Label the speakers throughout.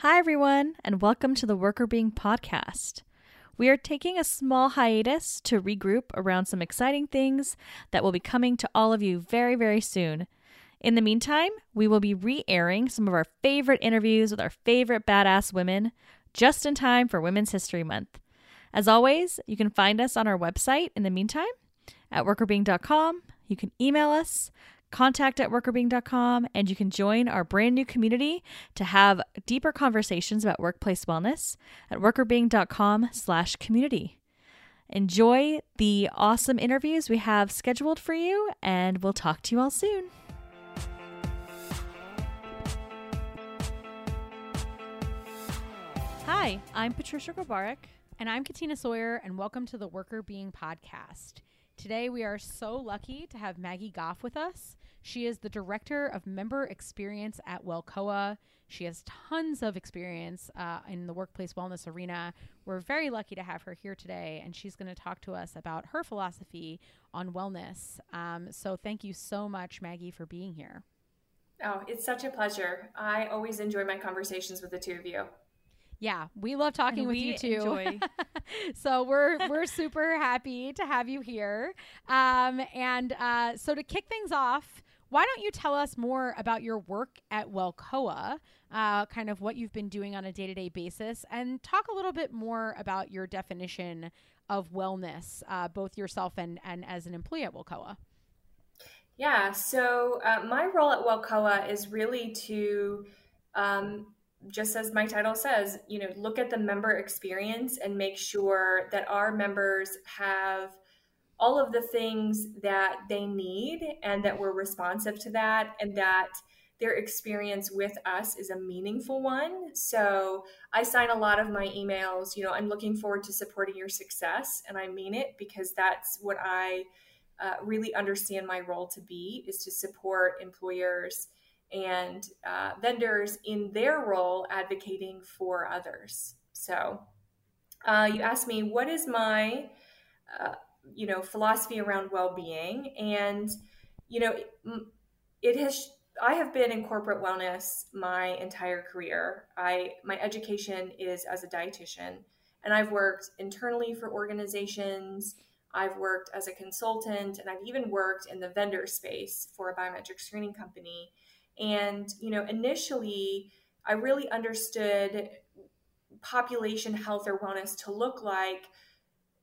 Speaker 1: Hi, everyone, and welcome to the Workr Beeing podcast. We are taking a small hiatus to regroup around some exciting things that will be coming to all of you very, very soon. In the meantime, we will be re airing some of our favorite interviews with our favorite badass women just in time for Women's History Month. As always, you can find us on our website in the meantime at workrbeeing.com. You can email us contact at workrbeeing.com, and you can join our brand new community to have deeper conversations about workplace wellness at workrbeeing.com slash community. Enjoy the awesome interviews we have scheduled for you, and we'll talk to you all soon. Hi, I'm Patricia Grabarek.
Speaker 2: And I'm Katina Sawyer, and welcome to the Workr Beeing podcast. Today, we are so lucky to have Maggie Goff with us. She is the Director of Member Experience at WellCOA. She has tons of experience uh, in the workplace wellness arena. We're very lucky to have her here today, and she's going to talk to us about her philosophy on wellness. Um, so, thank you so much, Maggie, for being here.
Speaker 3: Oh, it's such a pleasure. I always enjoy my conversations with the two of you.
Speaker 2: Yeah, we love talking and with you too. so we're we're super happy to have you here. Um, and uh, so to kick things off, why don't you tell us more about your work at WellCOA, uh, kind of what you've been doing on a day to day basis, and talk a little bit more about your definition of wellness, uh, both yourself and and as an employee at WellCOA.
Speaker 3: Yeah, so uh, my role at WellCOA is really to um, just as my title says, you know, look at the member experience and make sure that our members have all of the things that they need and that we're responsive to that and that their experience with us is a meaningful one. So I sign a lot of my emails, you know, I'm looking forward to supporting your success. And I mean it because that's what I uh, really understand my role to be is to support employers and uh, vendors in their role advocating for others. So, uh, you asked me what is my, uh, you know, philosophy around well-being, and you know, it has. I have been in corporate wellness my entire career. I my education is as a dietitian, and I've worked internally for organizations. I've worked as a consultant, and I've even worked in the vendor space for a biometric screening company and, you know, initially, I really understood population health or wellness to look like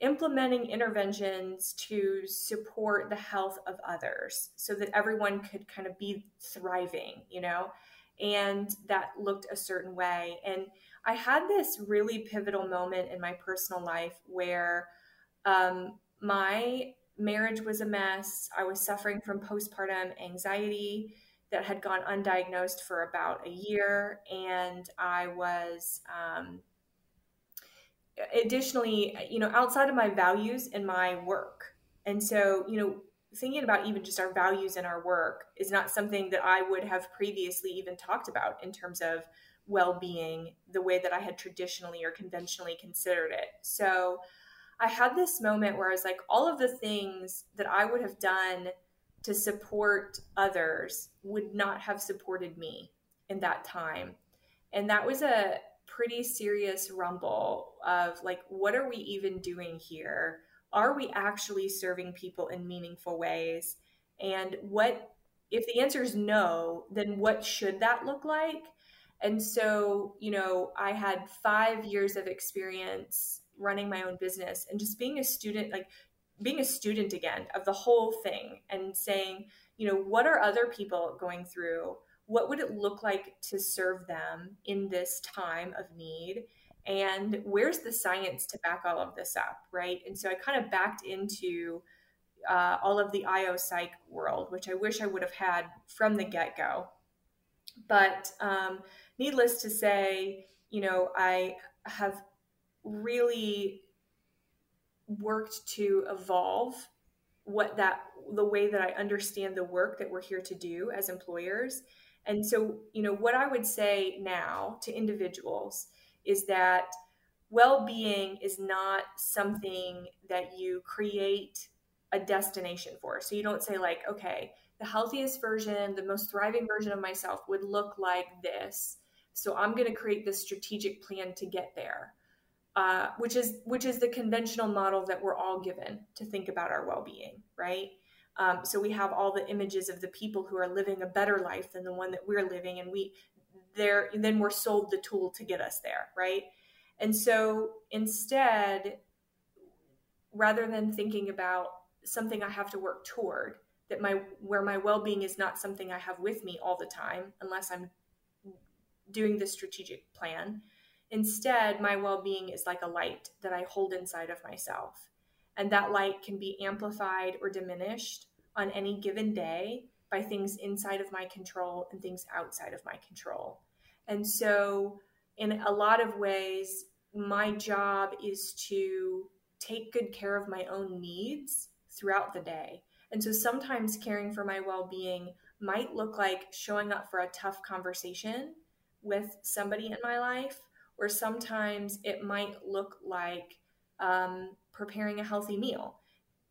Speaker 3: implementing interventions to support the health of others so that everyone could kind of be thriving, you know, and that looked a certain way. And I had this really pivotal moment in my personal life where um, my marriage was a mess. I was suffering from postpartum anxiety that had gone undiagnosed for about a year, and I was um, additionally, you know, outside of my values and my work. And so, you know, thinking about even just our values and our work is not something that I would have previously even talked about in terms of well being the way that I had traditionally or conventionally considered it. So I had this moment where I was like, all of the things that I would have done to support others would not have supported me in that time. And that was a pretty serious rumble of like, what are we even doing here? Are we actually serving people in meaningful ways? And what, if the answer is no, then what should that look like? And so, you know, I had five years of experience running my own business and just being a student, like being a student again of the whole thing and saying, you know, what are other people going through? What would it look like to serve them in this time of need? And where's the science to back all of this up, right? And so I kind of backed into uh, all of the IO psych world, which I wish I would have had from the get go. But um, needless to say, you know, I have really worked to evolve what that the way that I understand the work that we're here to do as employers. And so, you know, what I would say now to individuals is that well-being is not something that you create a destination for. So you don't say like, okay, the healthiest version, the most thriving version of myself would look like this. So I'm going to create this strategic plan to get there. Uh, which is which is the conventional model that we're all given to think about our well-being, right? Um, so we have all the images of the people who are living a better life than the one that we're living, and we there then we're sold the tool to get us there, right? And so instead, rather than thinking about something I have to work toward, that my where my well-being is not something I have with me all the time, unless I'm doing the strategic plan Instead, my well being is like a light that I hold inside of myself. And that light can be amplified or diminished on any given day by things inside of my control and things outside of my control. And so, in a lot of ways, my job is to take good care of my own needs throughout the day. And so, sometimes caring for my well being might look like showing up for a tough conversation with somebody in my life or sometimes it might look like um, preparing a healthy meal.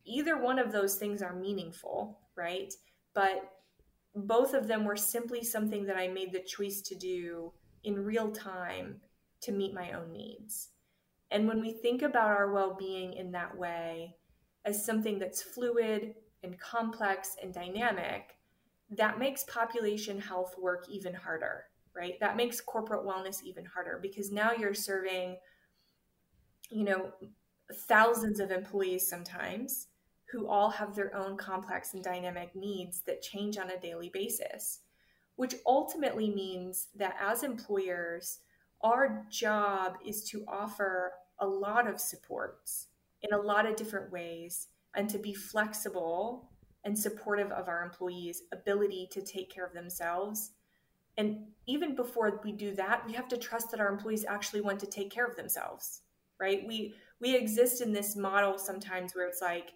Speaker 3: Either one of those things are meaningful, right? But both of them were simply something that I made the choice to do in real time to meet my own needs. And when we think about our well being in that way, as something that's fluid and complex and dynamic, that makes population health work even harder right? That makes corporate wellness even harder because now you're serving, you know, thousands of employees sometimes who all have their own complex and dynamic needs that change on a daily basis, which ultimately means that as employers, our job is to offer a lot of supports in a lot of different ways and to be flexible and supportive of our employees' ability to take care of themselves and even before we do that, we have to trust that our employees actually want to take care of themselves, right? We we exist in this model sometimes where it's like,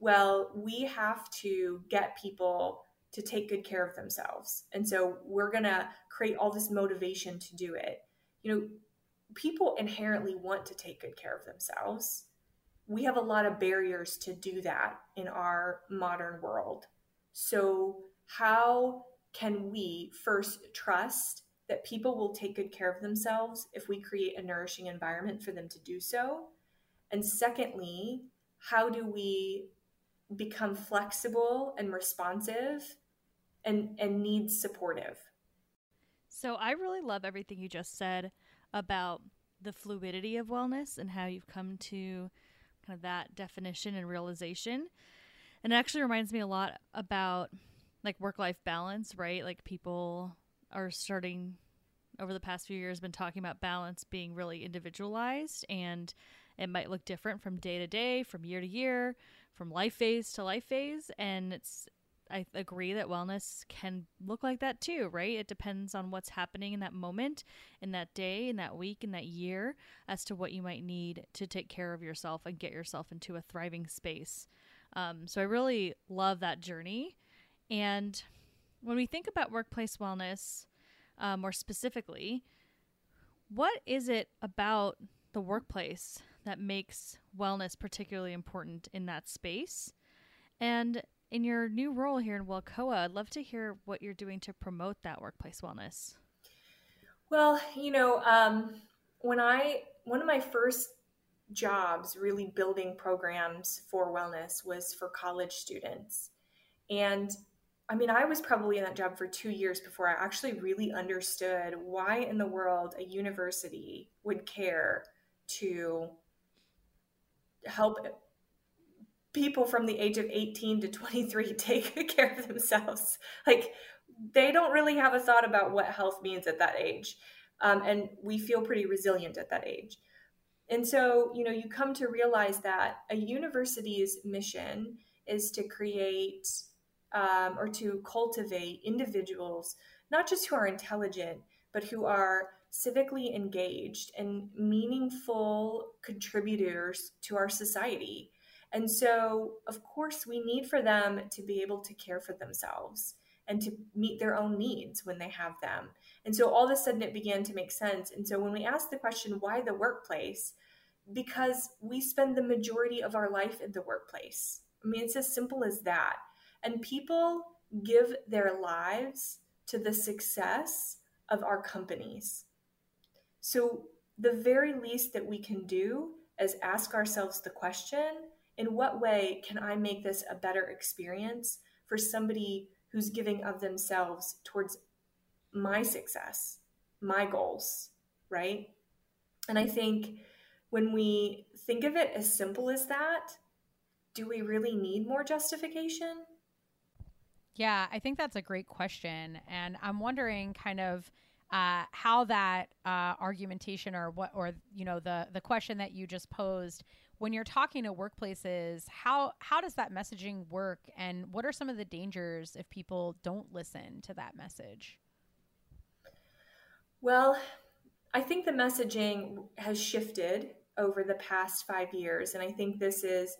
Speaker 3: well, we have to get people to take good care of themselves. And so we're going to create all this motivation to do it. You know, people inherently want to take good care of themselves. We have a lot of barriers to do that in our modern world. So, how can we first trust that people will take good care of themselves if we create a nourishing environment for them to do so? And secondly, how do we become flexible and responsive and, and needs supportive?
Speaker 1: So I really love everything you just said about the fluidity of wellness and how you've come to kind of that definition and realization. And it actually reminds me a lot about like work life balance, right? Like people are starting over the past few years been talking about balance being really individualized and it might look different from day to day, from year to year, from life phase to life phase and it's I agree that wellness can look like that too, right? It depends on what's happening in that moment, in that day, in that week, in that year, as to what you might need to take care of yourself and get yourself into a thriving space. Um, so I really love that journey and when we think about workplace wellness uh, more specifically, what is it about the workplace that makes wellness particularly important in that space? And in your new role here in Wellcoa, I'd love to hear what you're doing to promote that workplace wellness.
Speaker 3: Well, you know, um, when I, one of my first jobs really building programs for wellness was for college students. And I mean, I was probably in that job for two years before I actually really understood why in the world a university would care to help people from the age of 18 to 23 take care of themselves. Like, they don't really have a thought about what health means at that age. Um, and we feel pretty resilient at that age. And so, you know, you come to realize that a university's mission is to create um, or to cultivate individuals, not just who are intelligent, but who are civically engaged and meaningful contributors to our society. And so, of course, we need for them to be able to care for themselves and to meet their own needs when they have them. And so, all of a sudden, it began to make sense. And so, when we ask the question, why the workplace? Because we spend the majority of our life in the workplace. I mean, it's as simple as that. And people give their lives to the success of our companies. So, the very least that we can do is ask ourselves the question in what way can I make this a better experience for somebody who's giving of themselves towards my success, my goals, right? And I think when we think of it as simple as that, do we really need more justification?
Speaker 2: Yeah, I think that's a great question. And I'm wondering kind of uh, how that uh, argumentation or what or you know the the question that you just posed when you're talking to workplaces how how does that messaging work? And what are some of the dangers if people don't listen to that message?
Speaker 3: Well i think the messaging has shifted over the past five years and i think this is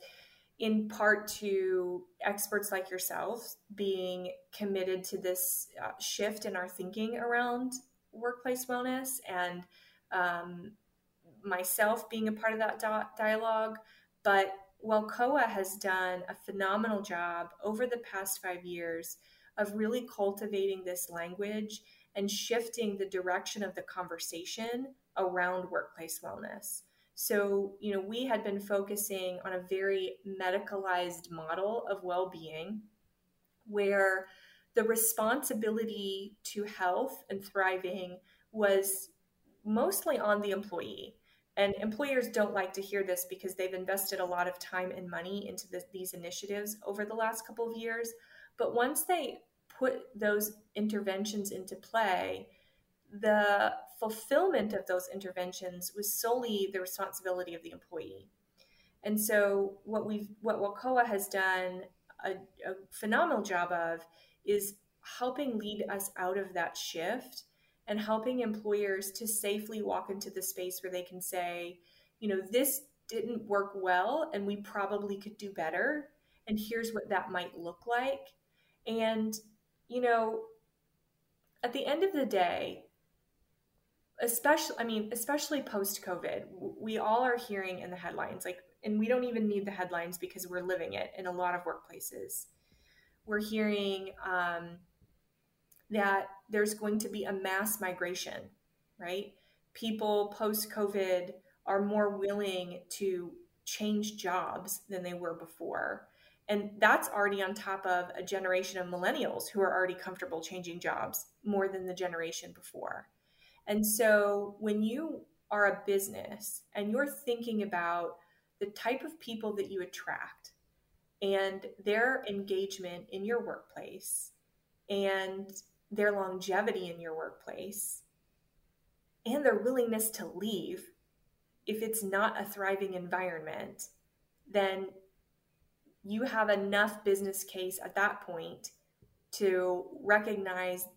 Speaker 3: in part to experts like yourself being committed to this uh, shift in our thinking around workplace wellness and um, myself being a part of that dialogue. But WELCOA has done a phenomenal job over the past five years of really cultivating this language and shifting the direction of the conversation around workplace wellness. So, you know, we had been focusing on a very medicalized model of well being where the responsibility to health and thriving was mostly on the employee. And employers don't like to hear this because they've invested a lot of time and money into this, these initiatives over the last couple of years. But once they put those interventions into play, the fulfillment of those interventions was solely the responsibility of the employee. And so, what we've what WELCOA has done a, a phenomenal job of is helping lead us out of that shift and helping employers to safely walk into the space where they can say, you know, this didn't work well and we probably could do better. And here's what that might look like. And, you know, at the end of the day, especially, I mean, especially post COVID, we all are hearing in the headlines, like, and we don't even need the headlines because we're living it in a lot of workplaces we're hearing um, that there's going to be a mass migration, right? People post COVID are more willing to change jobs than they were before. And that's already on top of a generation of millennials who are already comfortable changing jobs more than the generation before. And so when you are a business and you're thinking about the type of people that you attract, and their engagement in your workplace and their longevity in your workplace and their willingness to leave if it's not a thriving environment then you have enough business case at that point to recognize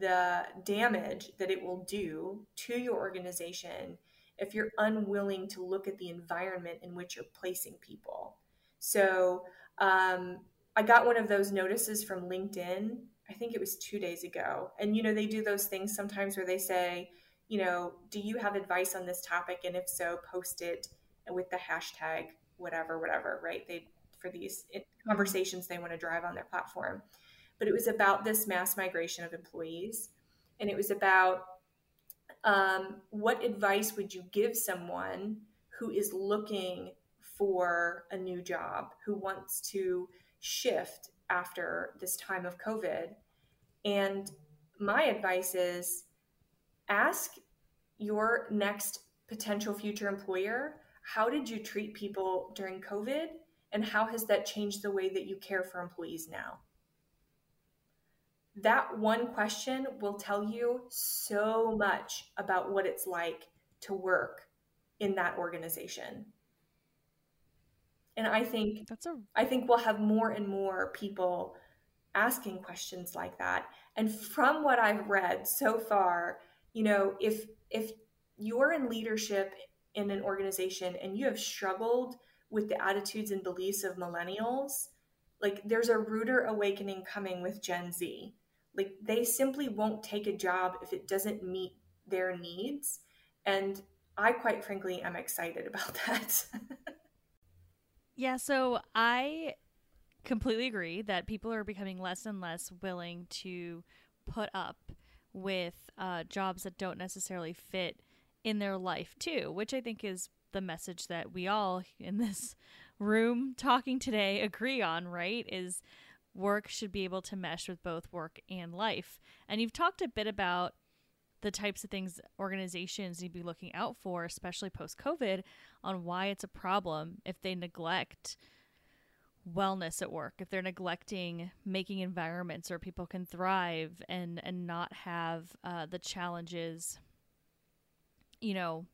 Speaker 3: the damage that it will do to your organization if you're unwilling to look at the environment in which you're placing people. So, um, I got one of those notices from LinkedIn. I think it was two days ago. And, you know, they do those things sometimes where they say, you know, do you have advice on this topic? And if so, post it with the hashtag, whatever, whatever, right? They, for these conversations they want to drive on their platform. But it was about this mass migration of employees. And it was about um, what advice would you give someone who is looking for a new job, who wants to shift after this time of COVID. And my advice is ask your next potential future employer how did you treat people during COVID? And how has that changed the way that you care for employees now? That one question will tell you so much about what it's like to work in that organization and i think that's a i think we'll have more and more people asking questions like that. And from what i've read so far you know if if you're in leadership in an organization and you have struggled with the attitudes and beliefs of millennials like there's a ruder awakening coming with gen z. Like they simply won't take a job if it doesn't meet their needs. And i quite frankly am excited about that
Speaker 1: Yeah, so I completely agree that people are becoming less and less willing to put up with uh, jobs that don't necessarily fit in their life too, which I think is the message that we all in this room talking today agree on, right? Is work should be able to mesh with both work and life. And you've talked a bit about the types of things organizations need to be looking out for, especially post COVID, on why it's a problem if they neglect wellness at work, if they're neglecting making environments where people can thrive and and not have uh, the challenges, you know,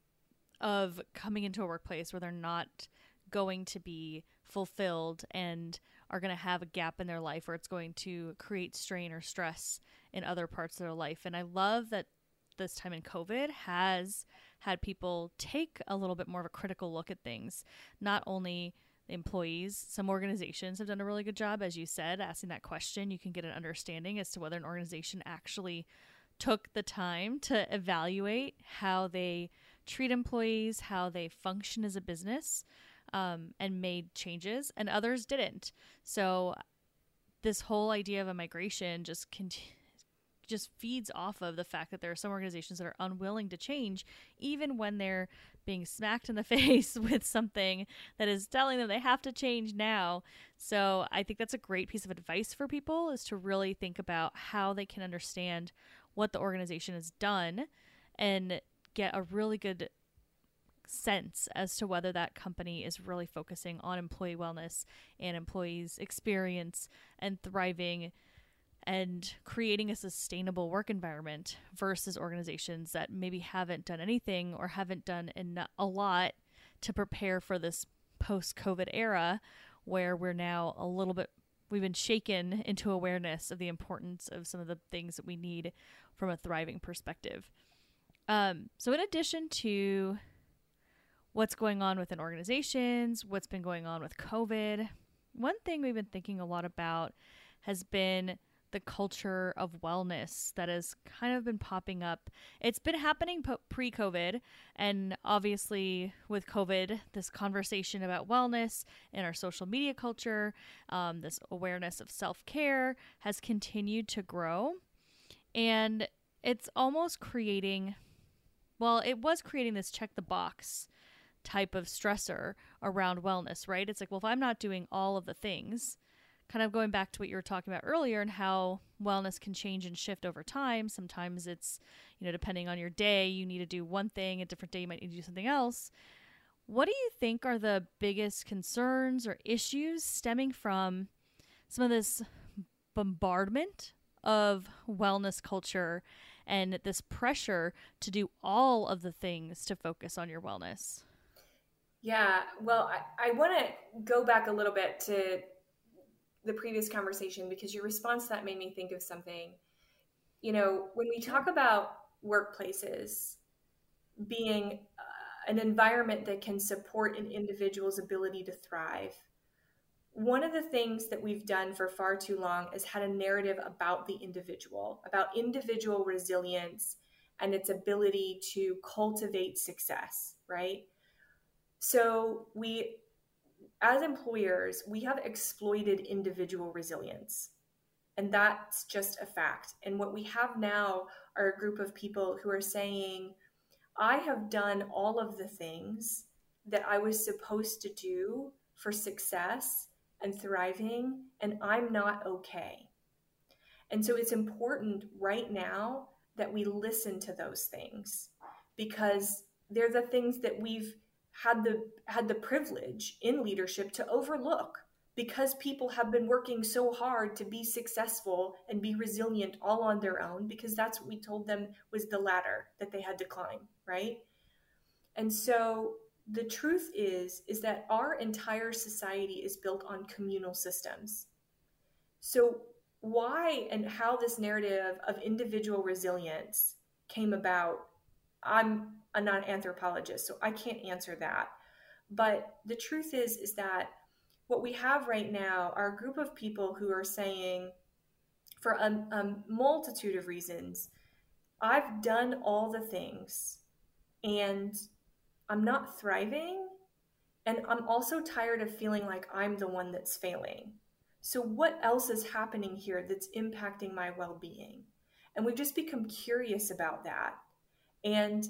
Speaker 1: of coming into a workplace where they're not going to be fulfilled and are going to have a gap in their life where it's going to create strain or stress in other parts of their life. And I love that this time in COVID has had people take a little bit more of a critical look at things. Not only employees, some organizations have done a really good job, as you said, asking that question. You can get an understanding as to whether an organization actually took the time to evaluate how they treat employees, how they function as a business, um, and made changes, and others didn't. So, this whole idea of a migration just continues just feeds off of the fact that there are some organizations that are unwilling to change, even when they're being smacked in the face with something that is telling them they have to change now. So I think that's a great piece of advice for people is to really think about how they can understand what the organization has done and get a really good sense as to whether that company is really focusing on employee wellness and employees experience and thriving and creating a sustainable work environment versus organizations that maybe haven't done anything or haven't done a lot to prepare for this post COVID era where we're now a little bit we've been shaken into awareness of the importance of some of the things that we need from a thriving perspective. Um, so, in addition to what's going on within organizations, what's been going on with COVID, one thing we've been thinking a lot about has been the culture of wellness that has kind of been popping up. It's been happening pre COVID, and obviously with COVID, this conversation about wellness in our social media culture, um, this awareness of self care has continued to grow. And it's almost creating, well, it was creating this check the box type of stressor around wellness, right? It's like, well, if I'm not doing all of the things, kind of going back to what you were talking about earlier and how wellness can change and shift over time. Sometimes it's, you know, depending on your day, you need to do one thing, a different day, you might need to do something else. What do you think are the biggest concerns or issues stemming from some of this bombardment of wellness culture and this pressure to do all of the things to focus on your wellness?
Speaker 3: Yeah, well, I, I want to go back a little bit to the previous conversation because your response to that made me think of something. You know, when we talk about workplaces being uh, an environment that can support an individual's ability to thrive, one of the things that we've done for far too long is had a narrative about the individual, about individual resilience and its ability to cultivate success, right? So we as employers, we have exploited individual resilience. And that's just a fact. And what we have now are a group of people who are saying, I have done all of the things that I was supposed to do for success and thriving, and I'm not okay. And so it's important right now that we listen to those things because they're the things that we've had the had the privilege in leadership to overlook because people have been working so hard to be successful and be resilient all on their own because that's what we told them was the ladder that they had to climb right? And so the truth is is that our entire society is built on communal systems. So why and how this narrative of individual resilience came about i'm a non-anthropologist, so I can't answer that. But the truth is, is that what we have right now are a group of people who are saying, for a, a multitude of reasons, I've done all the things and I'm not thriving. And I'm also tired of feeling like I'm the one that's failing. So, what else is happening here that's impacting my well being? And we've just become curious about that. And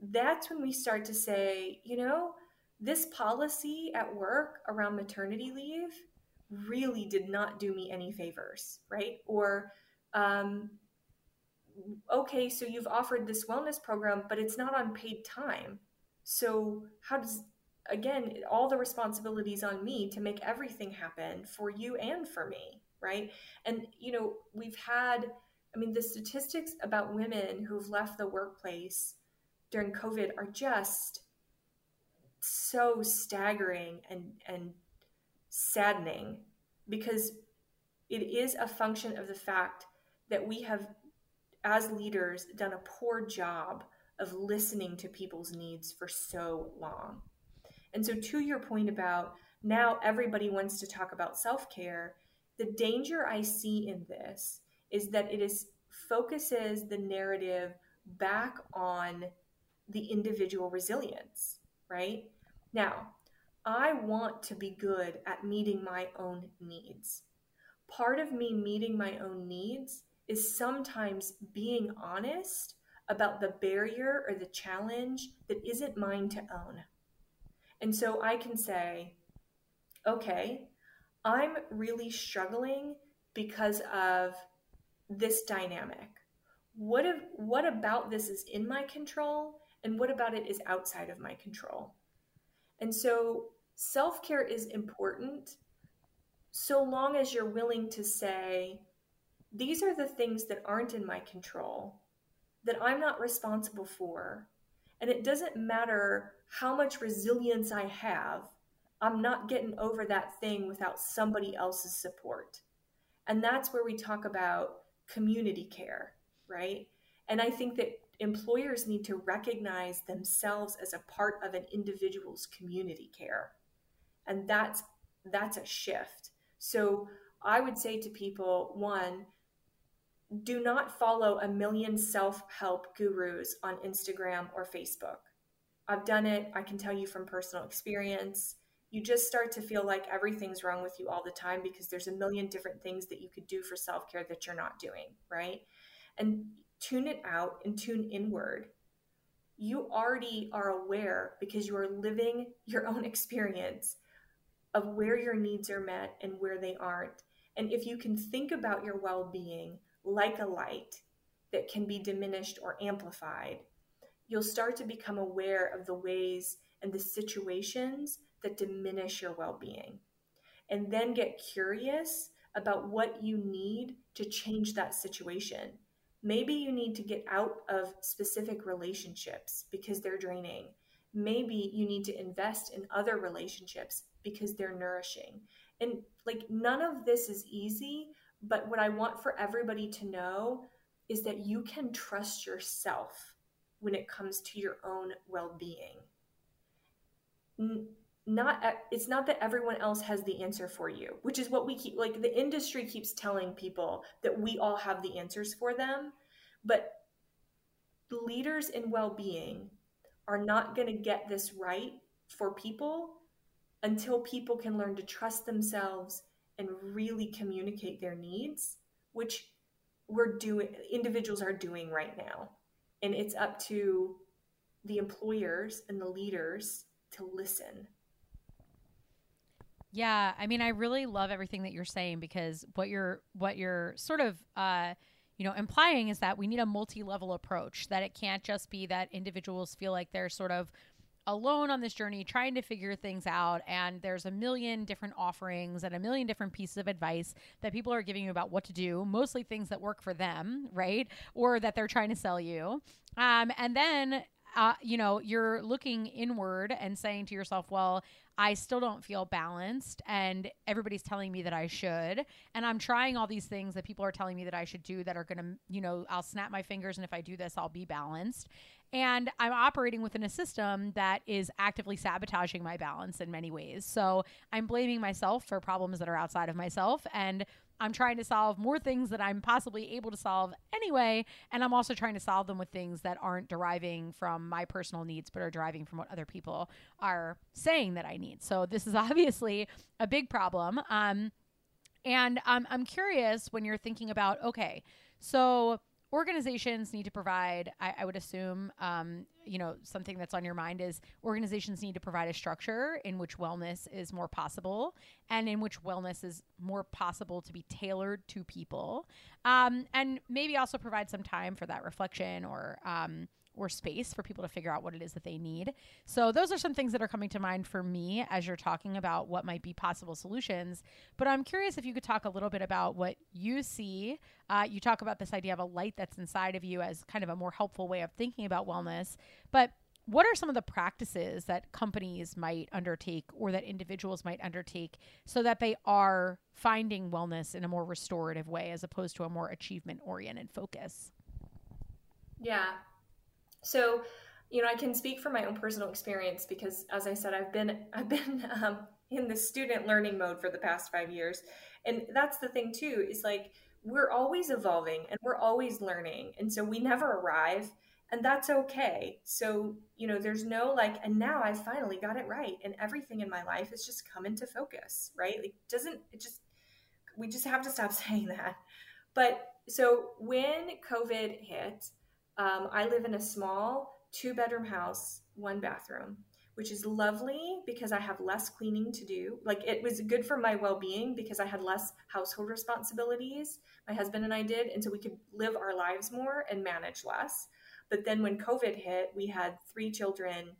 Speaker 3: that's when we start to say, you know, this policy at work around maternity leave really did not do me any favors, right? Or, um, okay, so you've offered this wellness program, but it's not on paid time. So, how does, again, all the responsibilities on me to make everything happen for you and for me, right? And, you know, we've had, I mean, the statistics about women who've left the workplace during COVID are just so staggering and, and saddening because it is a function of the fact that we have, as leaders, done a poor job of listening to people's needs for so long. And so, to your point about now everybody wants to talk about self care, the danger I see in this is that it is focuses the narrative back on the individual resilience, right? Now, I want to be good at meeting my own needs. Part of me meeting my own needs is sometimes being honest about the barrier or the challenge that isn't mine to own. And so I can say, okay, I'm really struggling because of this dynamic. What if, what about this is in my control and what about it is outside of my control? And so self care is important so long as you're willing to say, these are the things that aren't in my control, that I'm not responsible for. And it doesn't matter how much resilience I have, I'm not getting over that thing without somebody else's support. And that's where we talk about community care, right? And I think that employers need to recognize themselves as a part of an individual's community care. And that's that's a shift. So i would say to people one do not follow a million self-help gurus on instagram or facebook. I've done it i can tell you from personal experience you just start to feel like everything's wrong with you all the time because there's a million different things that you could do for self-care that you're not doing right and tune it out and tune inward you already are aware because you are living your own experience of where your needs are met and where they aren't. And if you can think about your well being like a light that can be diminished or amplified, you'll start to become aware of the ways and the situations that diminish your well being. And then get curious about what you need to change that situation. Maybe you need to get out of specific relationships because they're draining. Maybe you need to invest in other relationships because they're nourishing. And like none of this is easy, but what I want for everybody to know is that you can trust yourself when it comes to your own well-being. Not uh, it's not that everyone else has the answer for you, which is what we keep like the industry keeps telling people that we all have the answers for them, but leaders in well-being are not going to get this right for people until people can learn to trust themselves and really communicate their needs, which we're doing, individuals are doing right now. And it's up to the employers and the leaders to listen.
Speaker 2: Yeah, I mean, I really love everything that you're saying because what you're what you're sort of uh, you know implying is that we need a multi-level approach. That it can't just be that individuals feel like they're sort of alone on this journey trying to figure things out and there's a million different offerings and a million different pieces of advice that people are giving you about what to do mostly things that work for them right or that they're trying to sell you um, and then uh, you know, you're looking inward and saying to yourself, well, I still don't feel balanced, and everybody's telling me that I should. And I'm trying all these things that people are telling me that I should do that are going to, you know, I'll snap my fingers, and if I do this, I'll be balanced. And I'm operating within a system that is actively sabotaging my balance in many ways. So I'm blaming myself for problems that are outside of myself. And I'm trying to solve more things that I'm possibly able to solve anyway. And I'm also trying to solve them with things that aren't deriving from my personal needs, but are deriving from what other people are saying that I need. So this is obviously a big problem. Um, and um, I'm curious when you're thinking about, okay, so organizations need to provide i, I would assume um, you know something that's on your mind is organizations need to provide a structure in which wellness is more possible and in which wellness is more possible to be tailored to people. Um, and maybe also provide some time for that reflection or um, or space for people to figure out what it is that they need. So, those are some things that are coming to mind for me as you're talking about what might be possible solutions. But I'm curious if you could talk a little bit about what you see. Uh, you talk about this idea of a light that's inside of you as kind of a more helpful way of thinking about wellness. But what are some of the practices that companies might undertake or that individuals might undertake so that they are finding wellness in a more restorative way as opposed to a more achievement oriented focus?
Speaker 3: Yeah, so, you know, I can speak from my own personal experience because, as I said, I've been I've been um, in the student learning mode for the past five years, and that's the thing too. Is like we're always evolving and we're always learning, and so we never arrive, and that's okay. So, you know, there's no like, and now I finally got it right, and everything in my life is just come into focus, right? Like, doesn't it just we just have to stop saying that. But so when COVID hit, um, I live in a small two bedroom house, one bathroom, which is lovely because I have less cleaning to do. Like it was good for my well being because I had less household responsibilities. My husband and I did. And so we could live our lives more and manage less. But then when COVID hit, we had three children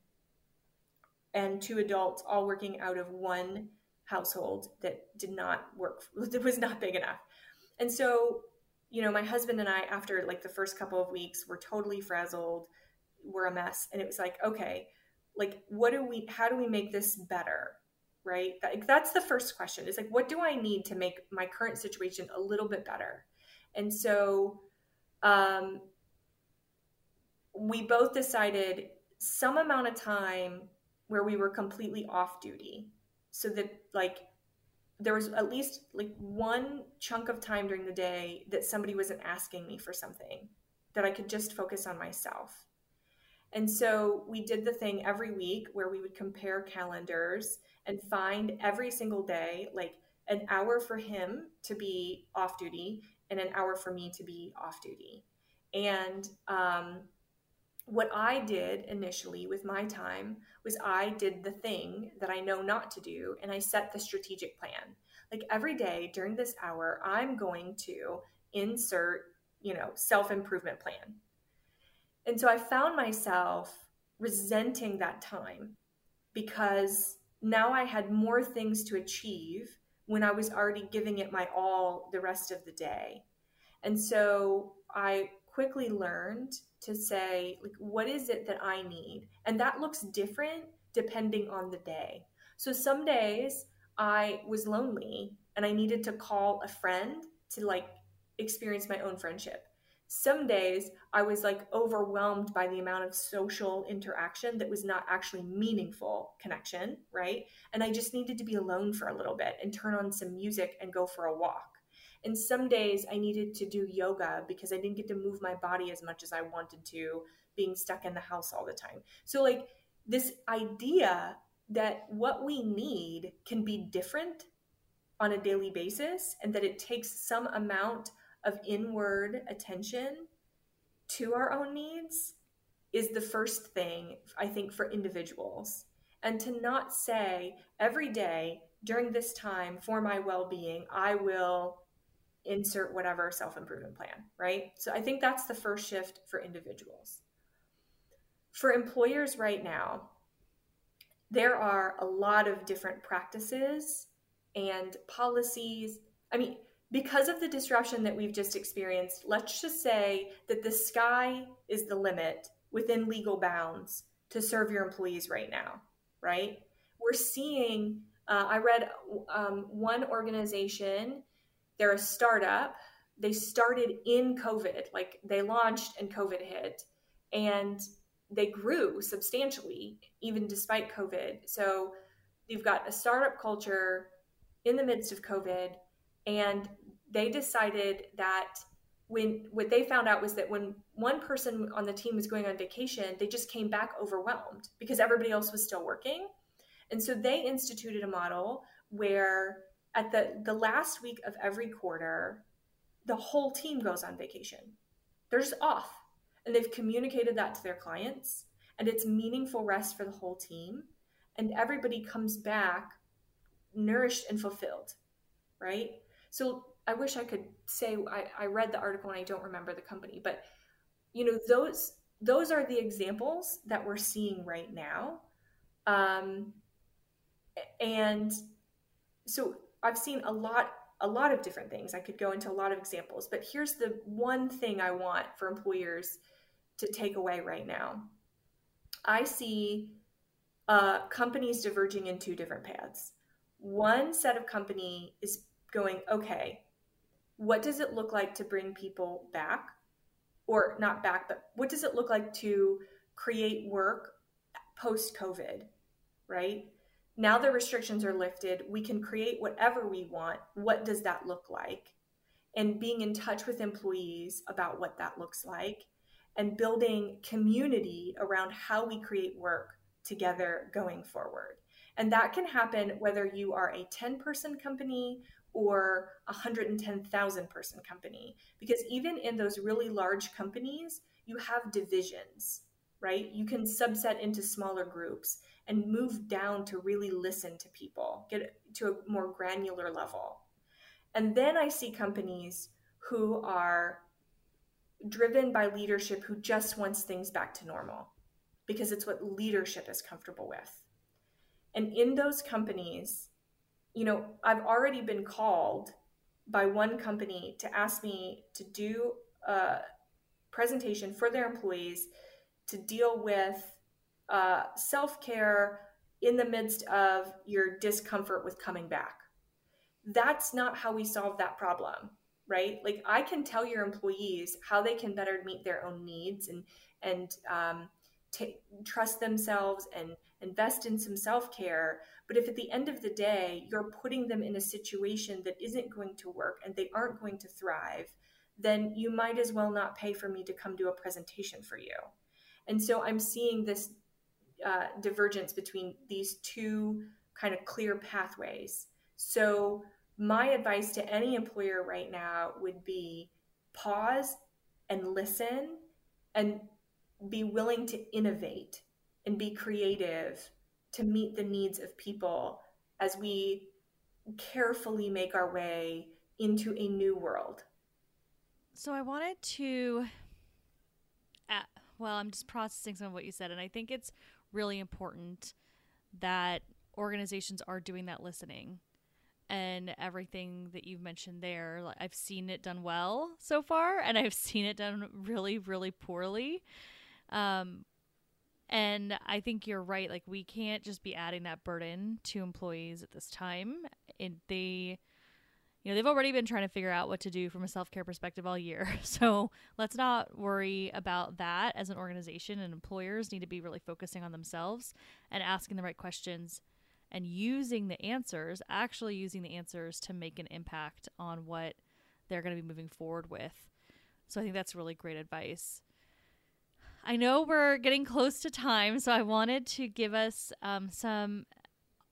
Speaker 3: and two adults all working out of one household that did not work, it was not big enough. And so you know, my husband and I, after like the first couple of weeks, were totally frazzled, we're a mess. And it was like, okay, like, what do we, how do we make this better? Right? That, that's the first question. Is like, what do I need to make my current situation a little bit better? And so, um, we both decided some amount of time where we were completely off duty so that like there was at least like one chunk of time during the day that somebody wasn't asking me for something that I could just focus on myself. And so we did the thing every week where we would compare calendars and find every single day like an hour for him to be off duty and an hour for me to be off duty. And um, what I did initially with my time was I did the thing that I know not to do and I set the strategic plan. Like every day during this hour, I'm going to insert, you know, self improvement plan. And so I found myself resenting that time because now I had more things to achieve when I was already giving it my all the rest of the day. And so I quickly learned to say like what is it that i need? And that looks different depending on the day. So some days i was lonely and i needed to call a friend to like experience my own friendship. Some days i was like overwhelmed by the amount of social interaction that was not actually meaningful connection right? And i just needed to be alone for a little bit and turn on some music and go for a walk and some days I needed to do yoga because I didn't get to move my body as much as I wanted to, being stuck in the house all the time. So, like, this idea that what we need can be different on a daily basis and that it takes some amount of inward attention to our own needs is the first thing I think for individuals. And to not say every day during this time for my well being, I will insert whatever self improvement plan, right? So I think that's the first shift for individuals. For employers right now, there are a lot of different practices and policies. I mean, because of the disruption that we've just experienced, let's just say that the sky is the limit within legal bounds to serve your employees right now, right? We're seeing, uh, I read um, one organization they're a startup. They started in COVID, like they launched and COVID hit, and they grew substantially even despite COVID. So you've got a startup culture in the midst of COVID, and they decided that when what they found out was that when one person on the team was going on vacation, they just came back overwhelmed because everybody else was still working. And so they instituted a model where at the the last week of every quarter the whole team goes on vacation They're just off. And they've communicated that to their clients, and it's meaningful rest for the whole team. And everybody comes back nourished and fulfilled, right? So I wish I could say I, I read the article and I don't remember the company, but you know, those those are the examples that we're seeing right now. Um, and so I've seen a lot a lot of different things. I could go into a lot of examples, but here's the one thing I want for employers to take away right now. I see uh, companies diverging in two different paths. One set of company is going, okay, what does it look like to bring people back? Or not back, but what does it look like to create work post COVID, right? Now the restrictions are lifted. We can create whatever we want. What does that look like? And being in touch with employees about what that looks like and building community around how we create work together going forward. And that can happen whether you are a 10 person company or a 110,000 person company. Because even in those really large companies, you have divisions, right? You can subset into smaller groups and move down to really listen to people, get to a more granular level. And then I see companies who are driven by leadership who just wants things back to normal because it's what leadership is comfortable with. And in those companies, you know, I've already been called by one company to ask me to do a presentation for their employees to deal with uh, self care in the midst of your discomfort with coming back. That's not how we solve that problem, right? Like I can tell your employees how they can better meet their own needs and and um, t- trust themselves and invest in some self care. But if at the end of the day you're putting them in a situation that isn't going to work and they aren't going to thrive, then you might as well not pay for me to come do a presentation for you. And so I'm seeing this uh, divergence between these two kind of clear pathways. So, my advice to any employer right now would be pause and listen and be willing to innovate and be creative to meet the needs of people as we carefully make our way into a new world.
Speaker 1: So I wanted to, uh, well, I'm just processing some of what you said, and I think it's really important that organizations are doing that listening and everything that you've mentioned there. I've seen it done well so far and i've seen it done really really poorly. Um, and i think you're right. Like we can't just be adding that burden to employees at this time. And they you know, they've already been trying to figure out what to do from a self care perspective all year. So let's not worry about that as an organization, and employers need to be really focusing on themselves and asking the right questions and using the answers, actually using the answers to make an impact on what they're going to be moving forward with. So I think that's really great advice. I know we're getting close to time, so I wanted to give us um, some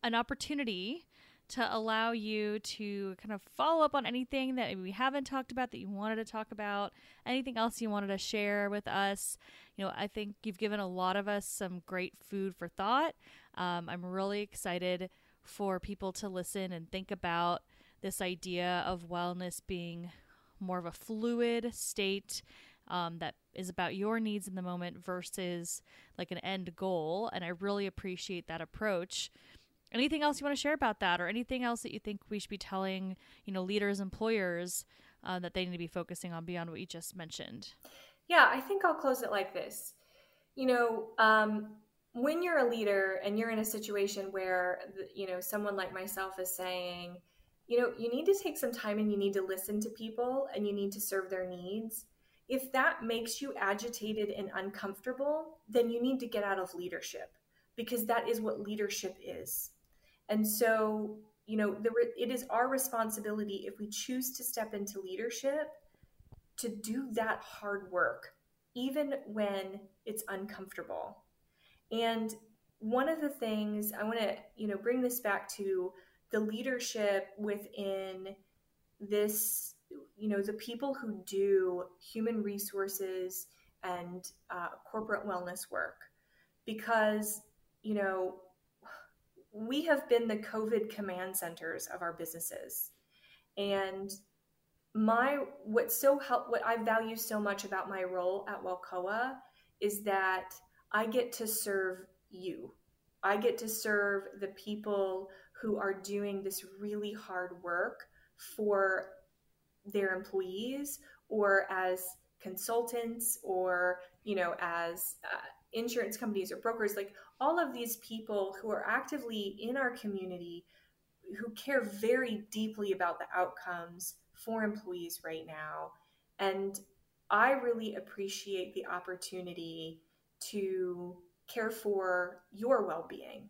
Speaker 1: an opportunity to allow you to kind of follow up on anything that we haven't talked about that you wanted to talk about, anything else you wanted to share with us. You know, I think you've given a lot of us some great food for thought. Um, I'm really excited for people to listen and think about this idea of wellness being more of a fluid state um, that is about your needs in the moment versus like an end goal. And I really appreciate that approach anything else you want to share about that or anything else that you think we should be telling you know leaders employers uh, that they need to be focusing on beyond what you just mentioned?
Speaker 3: Yeah i think i'll close it like this. You know um, when you're a leader and you're in a situation where you know someone like myself is saying you know you need to take some time and you need to listen to people and you need to serve their needs if that makes you agitated and uncomfortable then you need to get out of leadership because that is what leadership is and so, you know, the, it is our responsibility if we choose to step into leadership to do that hard work, even when it's uncomfortable. And one of the things I want to, you know, bring this back to the leadership within this you know the people who do human resources and uh, corporate wellness work because you know we have been the covid command centers of our businesses. And my what's so help what i value so much about my role at WELCOA is that i get to serve you. I get to serve the people who are doing this really hard work for their employees or as consultants or you know as uh, insurance companies or brokers like all of these people who are actively in our community who care very deeply about the outcomes for employees right now. And i really appreciate the opportunity to care for your well-being.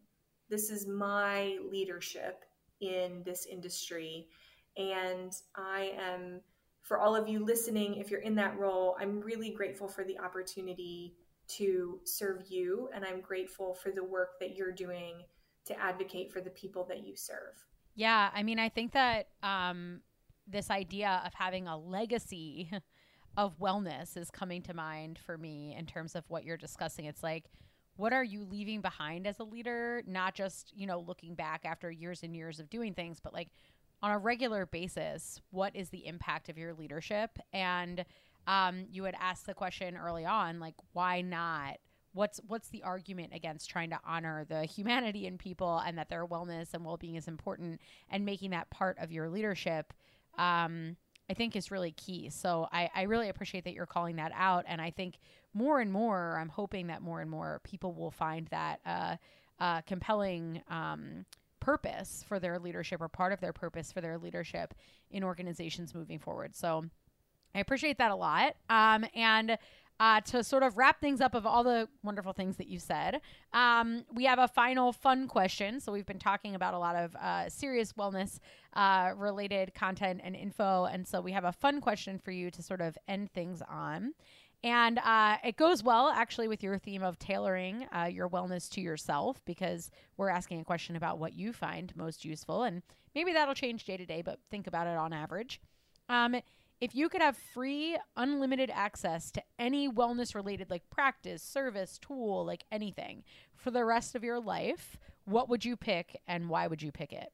Speaker 3: This is my leadership in this industry and I am, for all of you listening, if you're in that role, I'm really grateful for the opportunity to serve you. And I'm grateful for the work that you're doing to advocate for the people that you serve.
Speaker 2: Yeah. I mean, I think that um, this idea of having a legacy of wellness is coming to mind for me in terms of what you're discussing. It's like, what are you leaving behind as a leader? Not just, you know, looking back after years and years of doing things, but like, on a regular basis, what is the impact of your leadership? And um, you had asked the question early on, like, why not? What's what's the argument against trying to honor the humanity in people and that their wellness and well being is important and making that part of your leadership? Um, I think is really key. So I, I really appreciate that you're calling that out. And I think more and more, I'm hoping that more and more people will find that uh, uh, compelling um, purpose for their leadership or part of their purpose for their leadership in organizations moving forward. So I appreciate that a lot. Um, and uh, to sort of wrap things up of all the wonderful things that you said, um, we have a final fun question. So we've been talking about a lot of uh, serious wellness uh, related content and info. And so we have a fun question for you to sort of end things on. And uh, it goes well actually with your theme of tailoring uh, your wellness to yourself because we're asking a question about what you find most useful. And maybe that'll change day to day, but think about it on average. Um, if you could have free, unlimited access to any wellness related, like practice, service, tool, like anything for the rest of your life, what would you pick and why would you pick it?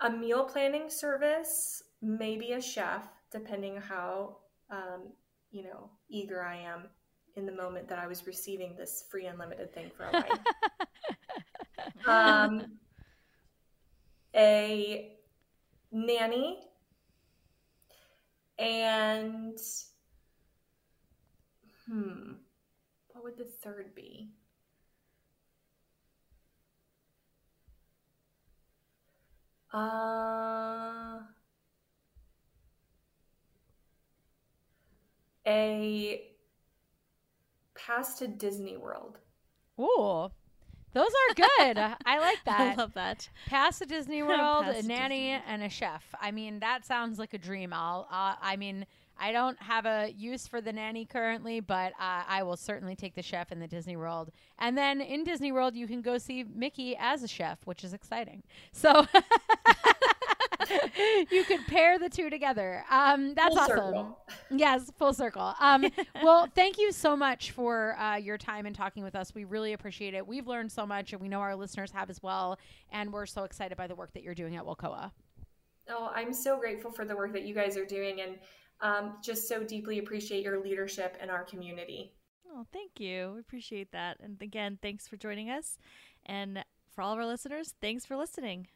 Speaker 3: A meal planning service, maybe a chef, depending how um, you know, eager I am in the moment that I was receiving this free unlimited thing for a life. um, a nanny and hmm, what would the third be? Uh a pass to Disney World.
Speaker 2: Ooh, those are good. I like that.
Speaker 1: I love that.
Speaker 2: Pass to Disney World, a nanny, Disney. and a chef. I mean, that sounds like a dream. I'll. Uh, I mean, I don't have a use for the nanny currently, but uh, I will certainly take the chef in the Disney World. And then in Disney World, you can go see Mickey as a chef, which is exciting. So. you could pair the two together. Um, that's full awesome. Circle. Yes, full circle. Um, well, thank you so much for uh, your time and talking with us. We really appreciate it. We've learned so much, and we know our listeners have as well. And we're so excited by the work that you're doing at WELCOA.
Speaker 3: Oh, I'm so grateful for the work that you guys are doing, and um, just so deeply appreciate your leadership in our community.
Speaker 1: Oh, thank you. We appreciate that. And again, thanks for joining us. And for all of our listeners, thanks for listening.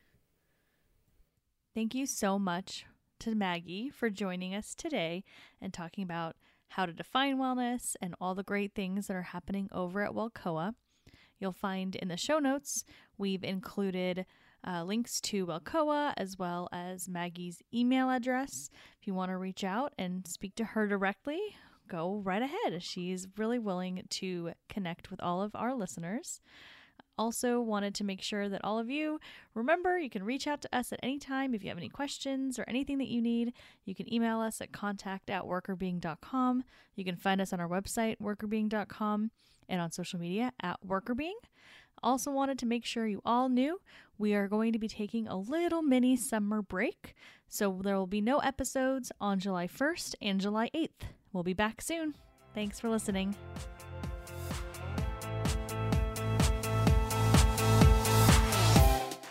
Speaker 1: Thank you so much to Maggie for joining us today and talking about how to define wellness and all the great things that are happening over at WELCOA. You'll find in the show notes, we've included uh, links to WELCOA as well as Maggie's email address. If you want to reach out and speak to her directly, go right ahead. She's really willing to connect with all of our listeners. Also, wanted to make sure that all of you remember you can reach out to us at any time if you have any questions or anything that you need. You can email us at contact at workrbeeing.com. You can find us on our website, workrbeeing.com, and on social media at workrbeeing. Also, wanted to make sure you all knew we are going to be taking a little mini summer break. So, there will be no episodes on July 1st and July 8th. We'll be back soon. Thanks for listening.